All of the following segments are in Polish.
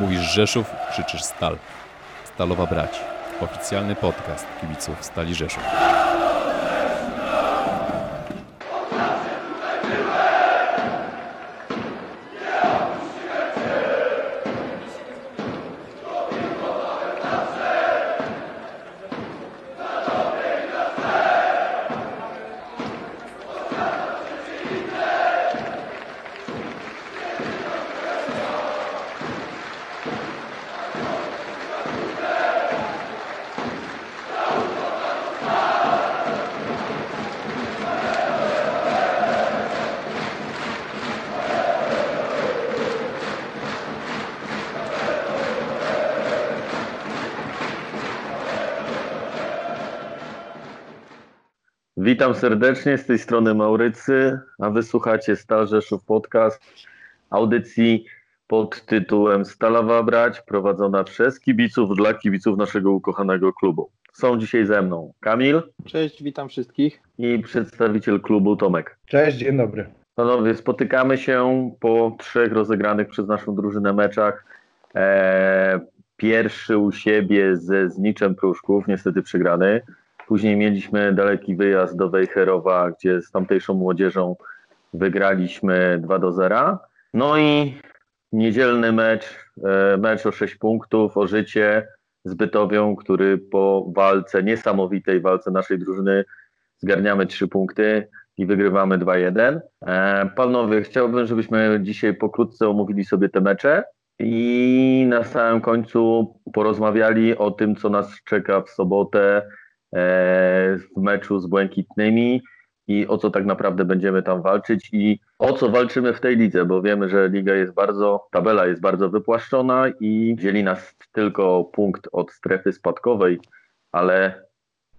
Mówisz Rzeszów, krzyczysz Stal. Stalowa Brać. Oficjalny podcast kibiców Stali Rzeszów. Witam serdecznie, z tej strony Maurycy, a wysłuchacie Stal Rzeszów Podcast, audycji pod tytułem Stalowa Brać, prowadzona przez kibiców dla kibiców naszego ukochanego klubu. Są dzisiaj ze mną Kamil Cześć, witam wszystkich. i przedstawiciel klubu Tomek. Cześć, dzień dobry. Panowie, spotykamy się po trzech rozegranych przez naszą drużynę meczach. Eee, pierwszy u siebie ze Zniczem Pruszków, niestety przegrany. Później mieliśmy daleki wyjazd do Wejherowa, gdzie z tamtejszą młodzieżą wygraliśmy 2 do 0. No i niedzielny mecz, e, mecz o 6 punktów, o życie z Bytowią, który po walce, niesamowitej walce naszej drużyny zgarniamy 3 punkty i wygrywamy 2-1. E, Panowie, chciałbym, żebyśmy dzisiaj pokrótce omówili sobie te mecze i na samym końcu porozmawiali o tym, co nas czeka w sobotę w meczu z Błękitnymi i o co tak naprawdę będziemy tam walczyć i o co walczymy w tej lidze, bo wiemy, że liga jest bardzo, tabela jest bardzo wypłaszczona i dzieli nas tylko punkt od strefy spadkowej, ale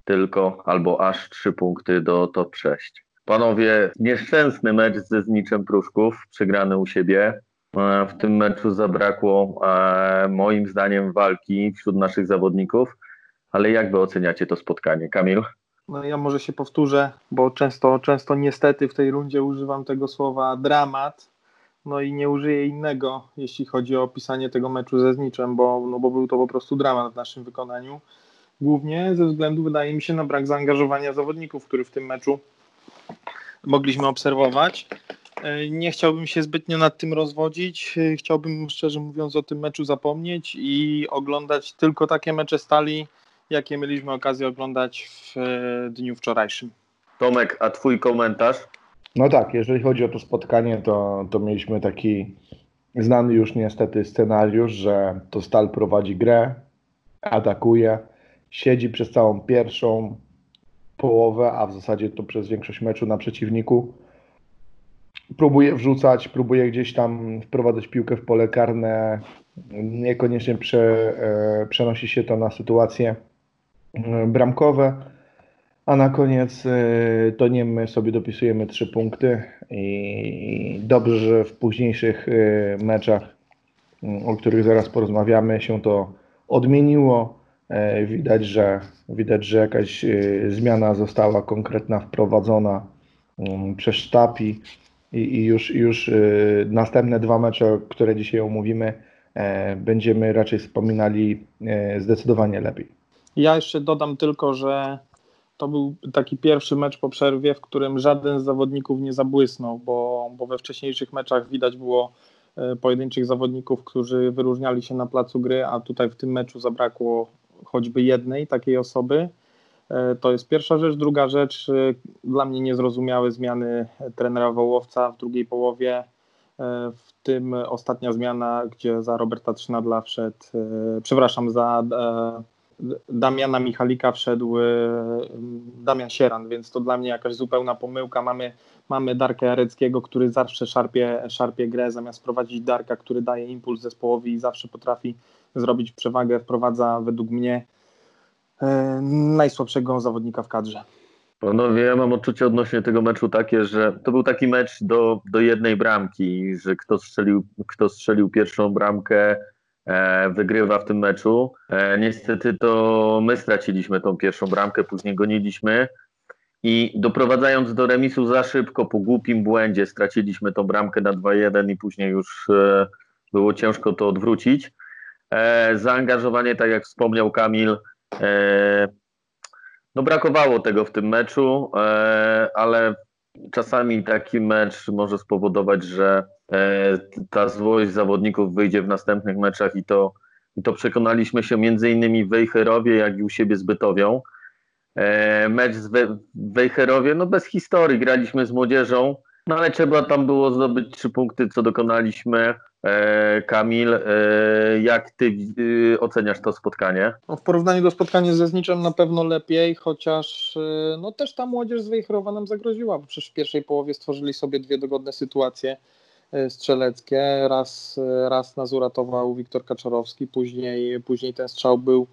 tylko albo aż trzy punkty do top 6. Panowie, nieszczęsny mecz ze Zniczem Pruszków, przegrany u siebie. E, W tym meczu zabrakło e, moim zdaniem walki wśród naszych zawodników, ale jak wy oceniacie to spotkanie? Kamil? No ja może się powtórzę, bo często, często niestety w tej rundzie używam tego słowa dramat, no i nie użyję innego, jeśli chodzi o opisanie tego meczu ze Zniczem, bo, no bo był to po prostu dramat w naszym wykonaniu. Głównie ze względu, wydaje mi się, na brak zaangażowania zawodników, który w tym meczu mogliśmy obserwować. Nie chciałbym się zbytnio nad tym rozwodzić. Chciałbym, szczerze mówiąc, o tym meczu zapomnieć i oglądać tylko takie mecze stali, jakie mieliśmy okazję oglądać w e, dniu wczorajszym. Tomek, a twój komentarz? No tak, jeżeli chodzi o to spotkanie, to, to mieliśmy taki znany już niestety scenariusz, że to Stal prowadzi grę, atakuje, siedzi przez całą pierwszą połowę, a w zasadzie to przez większość meczu na przeciwniku. Próbuje wrzucać, próbuje gdzieś tam wprowadzać piłkę w pole karne. Niekoniecznie prze, e, przenosi się to na sytuacje e, bramkowe. A na koniec y, to nie my sobie dopisujemy trzy punkty i dobrze, że w późniejszych y, meczach, y, o których zaraz porozmawiamy, się to odmieniło. E, Widać, że widać, że jakaś zmiana została konkretna wprowadzona mm, przez sztab i, już, już następne dwa mecze, które dzisiaj omówimy, e, będziemy raczej wspominali e, zdecydowanie lepiej. Ja jeszcze dodam tylko, że to był taki pierwszy mecz po przerwie, w którym żaden z zawodników nie zabłysnął, bo, bo we wcześniejszych meczach widać było e, pojedynczych zawodników, którzy wyróżniali się na placu gry, a tutaj w tym meczu zabrakło choćby jednej takiej osoby. E, To jest pierwsza rzecz. Druga rzecz, e, dla mnie niezrozumiałe zmiany trenera Wołowca w drugiej połowie. W tym ostatnia zmiana, gdzie za Roberta Trzynadla wszedł, przepraszam, za Damiana Michalika wszedł e, Damian Sieran, więc to dla mnie jakaś zupełna pomyłka. Mamy, mamy Darka Jareckiego, który zawsze szarpie, szarpie grę, zamiast prowadzić Darka, który daje impuls zespołowi i zawsze potrafi zrobić przewagę, wprowadza według mnie e, najsłabszego zawodnika w kadrze. Panowie, ja mam odczucie odnośnie tego meczu takie, że to był taki mecz do, do jednej bramki, że kto strzelił, kto strzelił pierwszą bramkę, wygrywa w tym meczu. E, niestety to my straciliśmy tą pierwszą bramkę, później goniliśmy i doprowadzając do remisu za szybko, po głupim błędzie straciliśmy tą bramkę na 2-1 i później już e, było ciężko to odwrócić. E, zaangażowanie, tak jak wspomniał Kamil, e, no brakowało tego w tym meczu, e, ale czasami taki mecz może spowodować, że e, ta złość zawodników wyjdzie w następnych meczach i to, i to przekonaliśmy się między innymi w Wejherowie, jak i u siebie z Bytowią. E, mecz z We- Wejherowie, no bez historii, graliśmy z młodzieżą, no ale trzeba tam było zdobyć trzy punkty, co dokonaliśmy. E, Kamil, e, jak ty e, oceniasz to spotkanie? No, w porównaniu do spotkania ze Zniczem na pewno lepiej, chociaż no, też ta młodzież z Wejherowa nam zagroziła, bo przecież w pierwszej połowie stworzyli sobie dwie dogodne sytuacje strzeleckie. Raz, y, raz nas uratował Wiktor Kaczorowski, później, później ten strzał był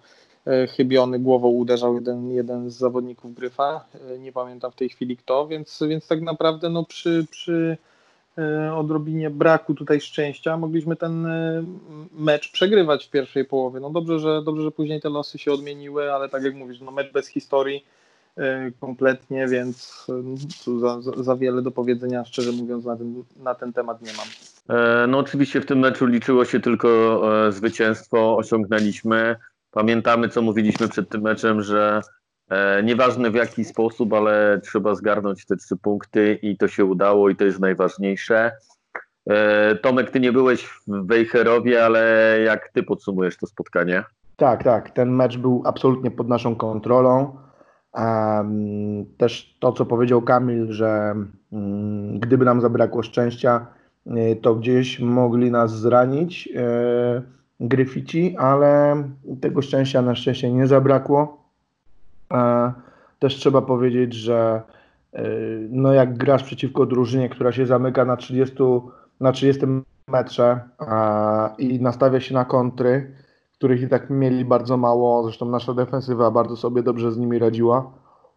y, chybiony, głową uderzał jeden, jeden z zawodników Gryfa, y, nie pamiętam w tej chwili kto, więc, więc tak naprawdę no, przy, przy y, odrobinie braku tutaj szczęścia mogliśmy ten y, mecz przegrywać w pierwszej połowie. No dobrze, że dobrze, że później te losy się odmieniły, ale tak jak mówisz, no mecz bez historii y, kompletnie, więc y, tu za, za, za wiele do powiedzenia, szczerze mówiąc, na ten, na ten temat nie mam. E, No oczywiście w tym meczu liczyło się tylko e, zwycięstwo, osiągnęliśmy. Pamiętamy, co mówiliśmy przed tym meczem, że e, nieważne w jaki sposób, ale trzeba zgarnąć te trzy punkty i to się udało i to jest najważniejsze. Tomek, ty nie byłeś w Wejherowie, ale jak ty podsumujesz to spotkanie? Tak, tak. Ten mecz był absolutnie pod naszą kontrolą. Też to, co powiedział Kamil, że mm, gdyby nam zabrakło szczęścia, y, to gdzieś mogli nas zranić y, Gryfici, ale tego szczęścia na szczęście nie zabrakło. E, Też trzeba powiedzieć, że y, no jak grasz przeciwko drużynie, która się zamyka na 30, na 30 metrze i nastawia się na kontry, których i tak mieli bardzo mało, zresztą nasza defensywa bardzo sobie dobrze z nimi radziła,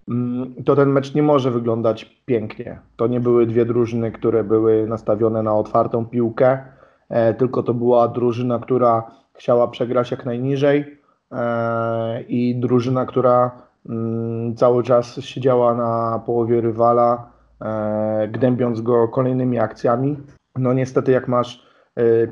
mm, to ten mecz nie może wyglądać pięknie. To nie były dwie drużyny, które były nastawione na otwartą piłkę, e, tylko to była drużyna, która chciała przegrać jak najniżej e, i drużyna, która mm, cały czas siedziała na połowie rywala, e, gnębiąc go kolejnymi akcjami. No niestety jak masz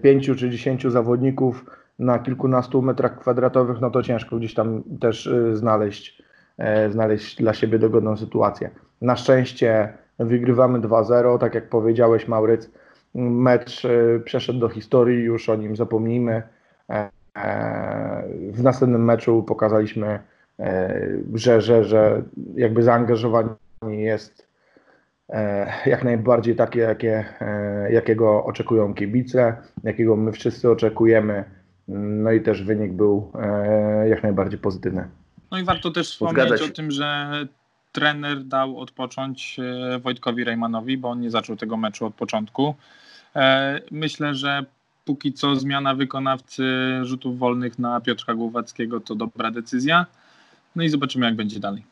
pięciu czy dziesięciu zawodników na kilkunastu metrach kwadratowych, no to ciężko gdzieś tam też y, znaleźć, e, znaleźć dla siebie dogodną sytuację. Na szczęście wygrywamy 2-0, tak jak powiedziałeś Mauryc, mecz y, przeszedł do historii, już o nim zapomnijmy. E, e, W następnym meczu pokazaliśmy, że, że, że jakby zaangażowanie jest jak najbardziej takie, jakie, jakiego oczekują kibice, jakiego my wszyscy oczekujemy. No i też wynik był e, jak najbardziej pozytywny. No i warto też wspomnieć o tym, że trener dał odpocząć e, Wojtkowi Rejmanowi, bo on nie zaczął tego meczu od początku. E, Myślę, że póki co zmiana wykonawcy rzutów wolnych na Piotra Głowackiego to dobra decyzja. No i zobaczymy, jak będzie dalej.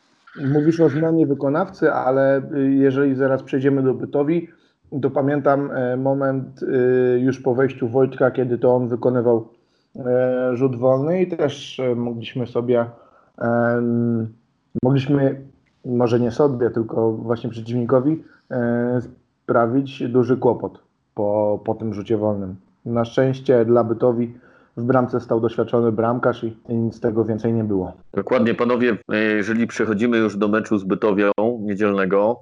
Mówisz o zmianie wykonawcy, ale y, jeżeli zaraz przejdziemy do Bytowi, to pamiętam moment y, już po wejściu Wojtka, kiedy to on wykonywał rzut wolny i też e, mogliśmy sobie, em, mogliśmy, może nie sobie, tylko właśnie przeciwnikowi e, sprawić duży kłopot po, po tym rzucie wolnym. Na szczęście dla Bytowi w bramce stał doświadczony bramkarz i nic tego więcej nie było. Dokładnie, panowie, e, jeżeli przechodzimy już do meczu z Bytowią niedzielnego,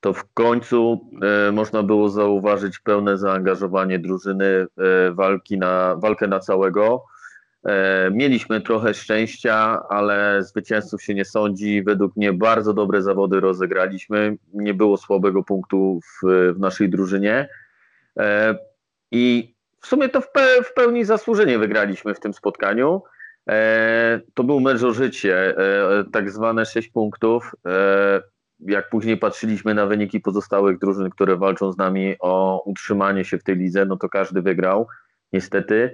to w końcu e, można było zauważyć pełne zaangażowanie drużyny e, walki na, walkę na całego. E, mieliśmy trochę szczęścia, ale zwycięzców się nie sądzi. Według mnie bardzo dobre zawody rozegraliśmy. Nie było słabego punktu w, w naszej drużynie. I w sumie to w, pe, w pełni zasłużenie wygraliśmy w tym spotkaniu. To był mecz o życie, tak zwane 6 punktów. Jak później patrzyliśmy na wyniki pozostałych drużyn, które walczą z nami o utrzymanie się w tej lidze, no to każdy wygrał, niestety.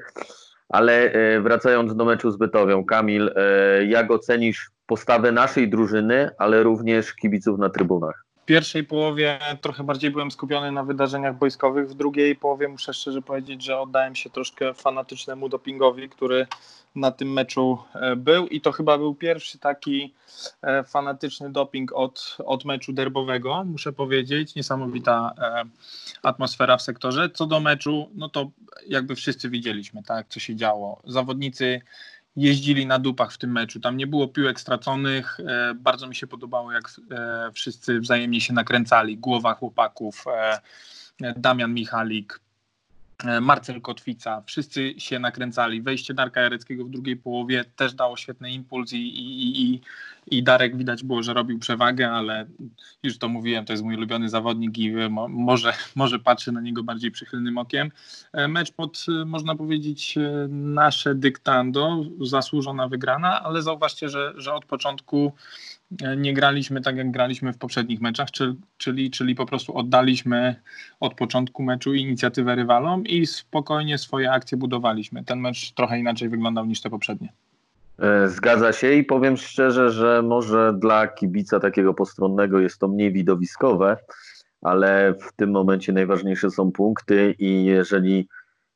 Ale e, wracając do meczu z Bytowią, Kamil, e, jak ocenisz postawę naszej drużyny, ale również kibiców na trybunach? Pierwszej połowie trochę bardziej byłem skupiony na wydarzeniach boiskowych, w drugiej połowie muszę szczerze powiedzieć, że oddałem się troszkę fanatycznemu dopingowi, który na tym meczu e, był i to chyba był pierwszy taki e, fanatyczny doping od, od meczu derbowego, muszę powiedzieć. Niesamowita e, atmosfera w sektorze. Co do meczu, no to jakby wszyscy widzieliśmy, tak, co się działo. Zawodnicy jeździli na dupach w tym meczu. Tam nie było piłek straconych. E, bardzo mi się podobało, jak e, wszyscy wzajemnie się nakręcali. Głowa chłopaków, e, Damian Michalik, Marcel Kotwica. Wszyscy się nakręcali. Wejście Darka Jareckiego w drugiej połowie też dało świetny impuls i, i, i, i Darek widać było, że robił przewagę, ale już to mówiłem, to jest mój ulubiony zawodnik i e, mo, może, może patrzy na niego bardziej przychylnym okiem. E, Mecz pod, e, można powiedzieć, e, nasze dyktando, zasłużona wygrana, ale zauważcie, że, że od początku e, nie graliśmy tak, jak graliśmy w poprzednich meczach, czyli, czyli, po prostu oddaliśmy od początku meczu inicjatywę rywalom i spokojnie swoje akcje budowaliśmy. Ten mecz trochę inaczej wyglądał niż te poprzednie. E, Zgadza się i powiem szczerze, że może dla kibica takiego postronnego jest to mniej widowiskowe, ale w tym momencie najważniejsze są punkty i jeżeli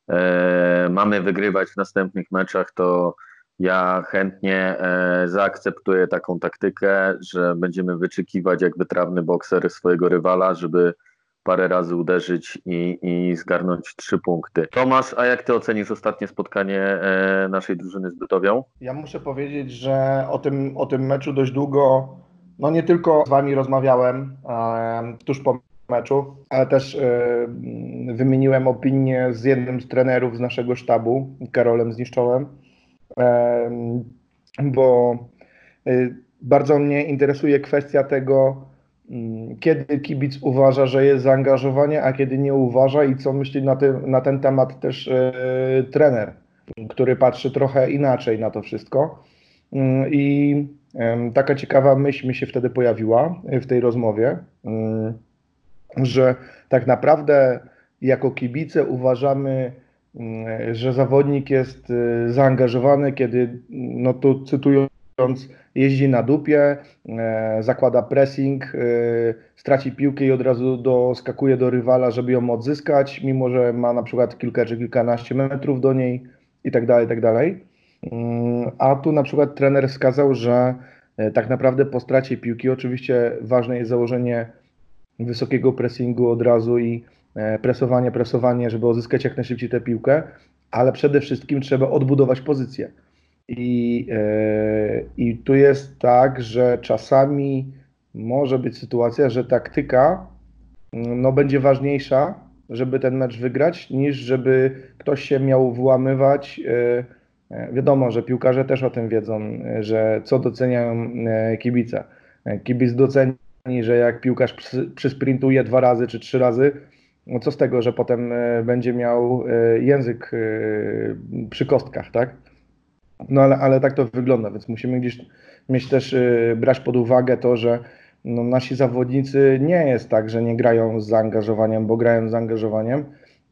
e, mamy wygrywać w następnych meczach, to ja chętnie e, zaakceptuję taką taktykę, że będziemy wyczekiwać jak wytrawny bokser swojego rywala, żeby parę razy uderzyć i, i zgarnąć trzy punkty. Tomasz, a jak ty ocenisz ostatnie spotkanie e, naszej drużyny z Bytowią? Ja muszę powiedzieć, że o tym, o tym meczu dość długo, no nie tylko z Wami rozmawiałem e, tuż po meczu, ale też wymieniłem opinię z jednym z trenerów z naszego sztabu, Karolem Zniszczołem, bo e, bardzo mnie interesuje kwestia tego, mm, kiedy kibic uważa, że jest zaangażowanie, a kiedy nie uważa i co myśli na, na ten temat też e, trener który patrzy trochę inaczej na to wszystko. Mm, I taka ciekawa myśl mi się wtedy pojawiła w tej rozmowie, mm, że tak naprawdę jako kibice uważamy, że zawodnik jest y, zaangażowany, kiedy, no tu cytując, jeździ na dupie, e, zakłada pressing, e, straci piłkę i od razu doskakuje do rywala, żeby ją odzyskać, mimo że ma na przykład kilka czy kilkanaście metrów do niej i tak dalej, i tak dalej. Mm, A tu na przykład trener wskazał, że e, tak naprawdę po stracie piłki oczywiście ważne jest założenie wysokiego pressingu od razu i e, presowanie, presowanie, żeby uzyskać jak najszybciej tę piłkę, ale przede wszystkim trzeba odbudować pozycję. I, e, I tu jest tak, że czasami może być sytuacja, że taktyka mm, no, będzie ważniejsza, żeby ten mecz wygrać, niż żeby ktoś się miał wyłamywać. E, e, Wiadomo, że piłkarze też o tym wiedzą, e, że co doceniają e, kibice. E, Kibic doceni, że jak piłkarz przy- przysprintuje dwa razy czy trzy razy, no co z tego, że potem e, będzie miał e, język e, przy kostkach, tak? No ale, ale tak to wygląda, więc musimy gdzieś mieć też, brać pod uwagę to, że no, nasi zawodnicy nie jest tak, że nie grają z zaangażowaniem, bo grają z zaangażowaniem,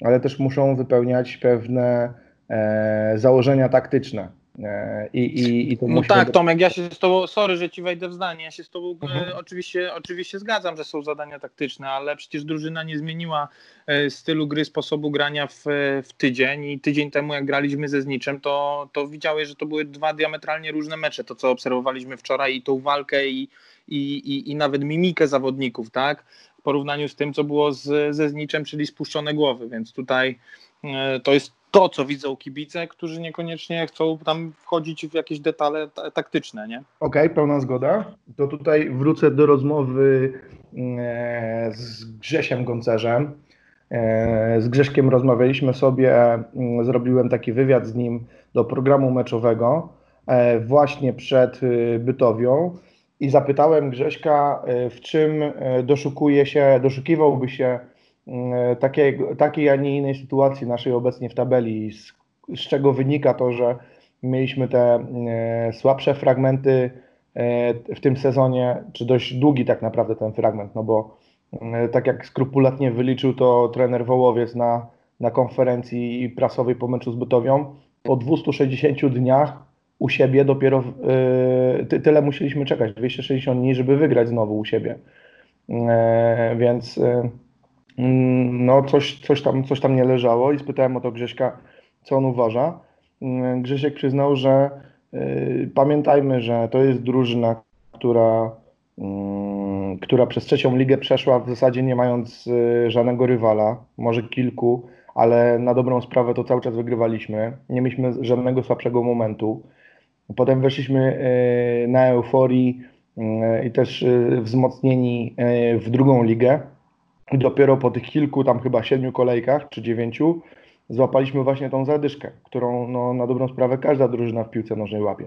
ale też muszą wypełniać pewne e, założenia taktyczne. E, i, i, i to No tak, być- Tomek, ja się z tobą, sorry, że ci wejdę w zdanie, ja się z tobą e, Mhm. oczywiście, oczywiście zgadzam, że są zadania taktyczne, ale przecież drużyna nie zmieniła e, stylu gry, sposobu grania w, w tydzień i tydzień temu jak graliśmy ze Zniczem, to, to widziałeś, że to były dwa diametralnie różne mecze, to co obserwowaliśmy wczoraj i tą walkę i, i, i, i nawet mimikę zawodników, tak, w porównaniu z tym, co było z, ze Zniczem, czyli spuszczone głowy, więc tutaj e, to jest to, co widzą kibice, którzy niekoniecznie chcą tam wchodzić w jakieś detale ta- taktyczne, nie? Okej, pełna zgoda. To tutaj wrócę do rozmowy e, z Grzesiem Goncerzem. E, Z Grześkiem rozmawialiśmy sobie, mm, zrobiłem taki wywiad z nim do programu meczowego e, właśnie przed Bytowią i zapytałem Grześka, w czym doszukuje się, doszukiwałby się takiej, takiej, a nie innej sytuacji naszej obecnie w tabeli, z, z czego wynika to, że mieliśmy te e, słabsze fragmenty e, w tym sezonie, czy dość długi tak naprawdę ten fragment, no bo e, tak jak skrupulatnie wyliczył to trener Wołowiec na, na konferencji prasowej po meczu z Bytowią, po 260 dniach u siebie dopiero e, ty, tyle musieliśmy czekać, 260 dni, żeby wygrać znowu u siebie. E, więc e, no coś, coś, tam, coś tam nie leżało i spytałem o to Grześka, co on uważa. Mm, Grzesiek przyznał, że y, pamiętajmy, że to jest drużyna, która, mm, która przez trzecią ligę przeszła w zasadzie nie mając y, żadnego rywala, może kilku, ale na dobrą sprawę to cały czas wygrywaliśmy. Nie mieliśmy żadnego słabszego momentu. Potem weszliśmy y, na euforii y, i też y, wzmocnieni y, w drugą ligę. I dopiero po tych kilku, tam chyba siedmiu kolejkach czy dziewięciu, złapaliśmy właśnie tą zadyszkę, którą no, na dobrą sprawę każda drużyna w piłce nożnej łapie.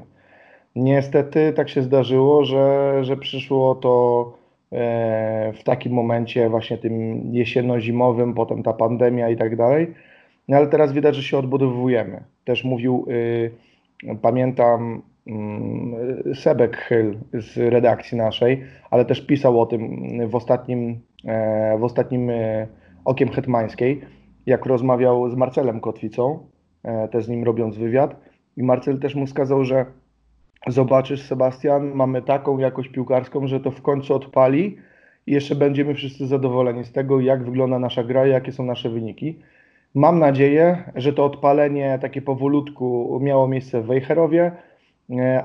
Niestety tak się zdarzyło, że, że przyszło to e, w takim momencie właśnie tym jesienno-zimowym, potem ta pandemia i tak dalej. No ale teraz widać, że się odbudowujemy. Też mówił, y, pamiętam Sebek Chyl z redakcji naszej, ale też pisał o tym w ostatnim, e, w ostatnim e, Okiem Hetmańskiej, jak rozmawiał z Marcelem Kotwicą, e, też z nim robiąc wywiad. I Marcel też mu wskazał, że zobaczysz Sebastian, mamy taką jakość piłkarską, że to w końcu odpali i jeszcze będziemy wszyscy zadowoleni z tego, jak wygląda nasza gra i jakie są nasze wyniki. Mam nadzieję, że to odpalenie takie powolutku miało miejsce w Wejherowie,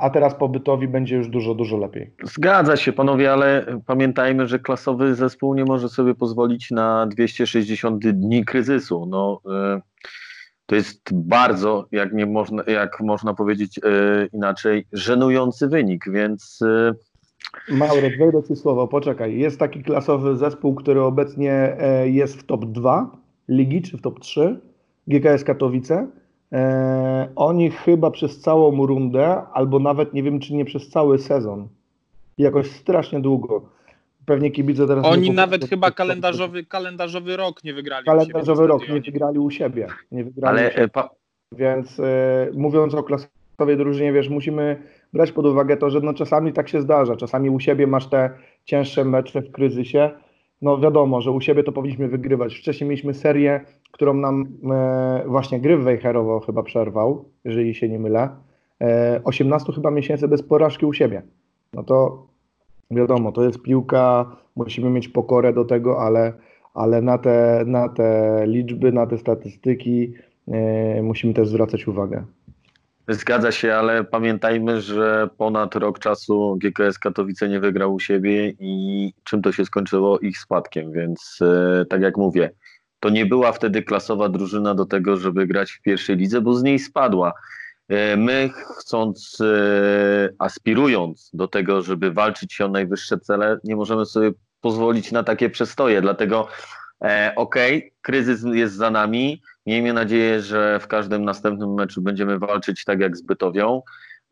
a teraz po Bytowi będzie już dużo, dużo lepiej. Zgadza się, panowie, ale pamiętajmy, że klasowy zespół nie może sobie pozwolić na 260 dni kryzysu. No, y, to jest bardzo, jak, nie można, jak można powiedzieć y, inaczej, żenujący wynik, więc Mauret, wejdę Ci słowo, poczekaj. Jest taki klasowy zespół, który obecnie e, jest w top 2 ligi, czy w top 3, GKS Katowice. E, Oni chyba przez całą rundę, albo nawet nie wiem, czy nie przez cały sezon, jakoś strasznie długo. Pewnie kibice teraz... Oni nie nawet chyba kalendarzowy, kalendarzowy rok nie wygrali. kalendarzowy rok nie wygrali u siebie. Nie wygrali u ale siebie. e, pa, Więc e, mówiąc o klasowej drużynie, wiesz, musimy brać pod uwagę to, że no czasami tak się zdarza. Czasami u siebie masz te cięższe mecze w kryzysie. No wiadomo, że u siebie to powinniśmy wygrywać. Wcześniej mieliśmy serię, którą nam e, właśnie gry Wejherowo chyba przerwał, jeżeli się nie mylę. E, 18 chyba miesięcy bez porażki u siebie. No to wiadomo, to jest piłka, musimy mieć pokorę do tego, ale, ale na, te, na te liczby, na te statystyki e, musimy też zwracać uwagę. Zgadza się, ale pamiętajmy, że ponad rok czasu GKS Katowice nie wygrał u siebie i czym to się skończyło? Ich spadkiem, więc e, tak jak mówię, to nie była wtedy klasowa drużyna do tego, żeby grać w pierwszej lidze, bo z niej spadła. E, My chcąc, e, aspirując do tego, żeby walczyć się o najwyższe cele, nie możemy sobie pozwolić na takie przestoje, dlatego e, okej, kryzys jest za nami, Miejmy nadzieję, że w każdym następnym meczu będziemy walczyć tak jak z Bytowią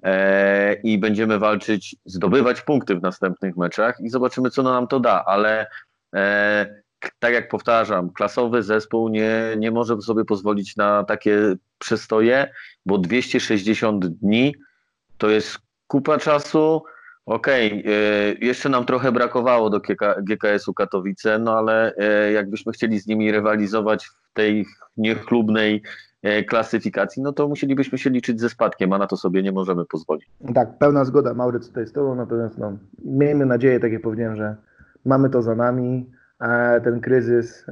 e, i będziemy walczyć, zdobywać punkty w następnych meczach i zobaczymy, co nam to da, ale e, tak jak powtarzam, klasowy zespół nie, nie może sobie pozwolić na takie przestoje, bo 260 dni to jest kupa czasu. Okej, e, jeszcze nam trochę brakowało do GK, GKS-u Katowice, no ale e, jakbyśmy chcieli z nimi rywalizować tej niechlubnej e, klasyfikacji, no to musielibyśmy się liczyć ze spadkiem, a na to sobie nie możemy pozwolić. Tak, pełna zgoda, Mauryc tutaj z Tobą, natomiast no, miejmy nadzieję, tak jak powiedziałem, że mamy to za nami, a ten kryzys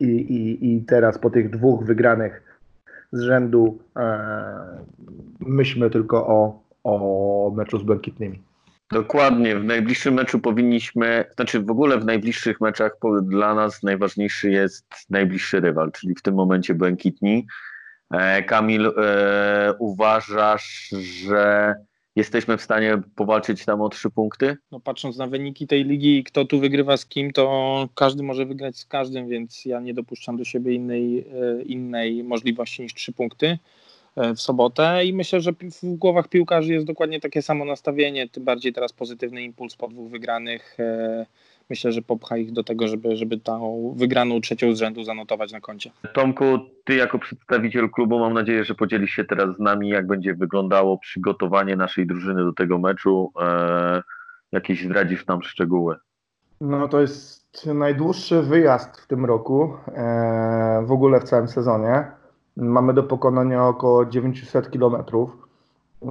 i, i, i teraz po tych dwóch wygranych z rzędu e, myślmy tylko o, o meczu z Błękitnymi. Dokładnie, w najbliższym meczu powinniśmy, znaczy w ogóle w najbliższych meczach dla nas najważniejszy jest najbliższy rywal, czyli w tym momencie Błękitni. E, Kamil, e, uważasz, że jesteśmy w stanie powalczyć tam o trzy punkty? No, patrząc na wyniki tej ligi, kto tu wygrywa z kim, to każdy może wygrać z każdym, więc ja nie dopuszczam do siebie innej, e, innej możliwości niż trzy punkty w sobotę i myślę, że w głowach piłkarzy jest dokładnie takie samo nastawienie, tym bardziej teraz pozytywny impuls po dwóch wygranych. e, Myślę, że popcha ich do tego, żeby, żeby tą wygraną trzecią z rzędu zanotować na koncie. Tomku, ty jako przedstawiciel klubu mam nadzieję, że podzielisz się teraz z nami, jak będzie wyglądało przygotowanie naszej drużyny do tego meczu. E, jakieś zdradzisz nam szczegóły. No to jest najdłuższy wyjazd w tym roku, e, w ogóle w całym sezonie. Mamy do pokonania około 900 kilometrów, e,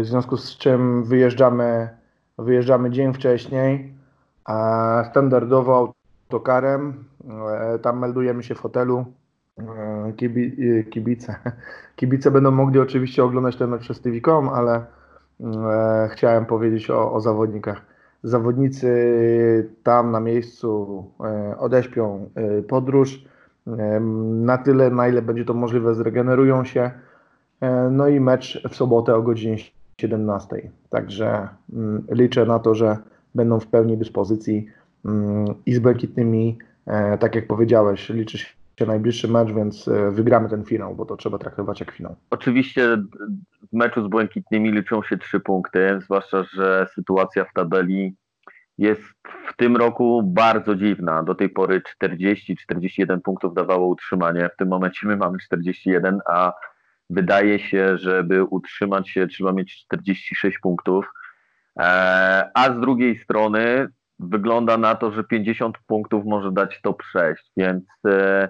w związku z czym wyjeżdżamy, wyjeżdżamy dzień wcześniej, A standardowo autokarem, e, tam meldujemy się w hotelu. E, Kibi, e, kibice, kibice będą mogli oczywiście oglądać ten mecz przez TV.com, ale chciałem powiedzieć o, o zawodnikach. Zawodnicy tam na miejscu odeśpią podróż. Na tyle, na ile będzie to możliwe, zregenerują się. E, No i mecz w sobotę o godzinie 17. Także mm, liczę na to, że będą w pełni dyspozycji mm, i z błękitnymi, e, tak jak powiedziałeś, liczy się najbliższy mecz, więc e, wygramy ten finał, bo to trzeba traktować jak finał. Oczywiście w meczu z Błękitnymi liczą się trzy punkty, zwłaszcza, że sytuacja w tabeli jest w tym roku bardzo dziwna. Do tej pory 40-41 punktów dawało utrzymanie. W tym momencie my mamy 41, a wydaje się, żeby utrzymać się, trzeba mieć 46 punktów. Eee, A z drugiej strony wygląda na to, że 50 punktów może dać top 6, więc e,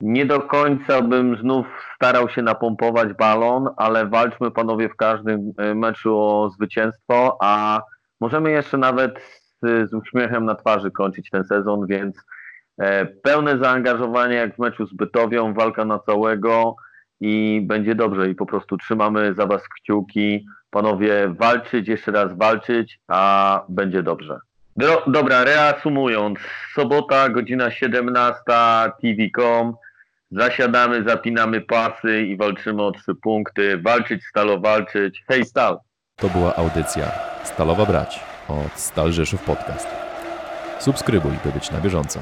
nie do końca bym znów starał się napompować balon, ale walczmy panowie w każdym e, meczu o zwycięstwo, a możemy jeszcze nawet z, z uśmiechem na twarzy kończyć ten sezon, więc e, pełne zaangażowanie jak w meczu z Bytowią, walka na całego i będzie dobrze i po prostu trzymamy za was kciuki. Panowie, walczyć, jeszcze raz walczyć, a będzie dobrze. Do, dobra, reasumując, sobota, godzina 17, TV.com. Zasiadamy, zapinamy pasy i walczymy o trzy punkty. Walczyć, stalo walczyć. Hej, stal! To była audycja Stalowa Brać od Stal Rzeszów Podcast. Subskrybuj, by być na bieżąco.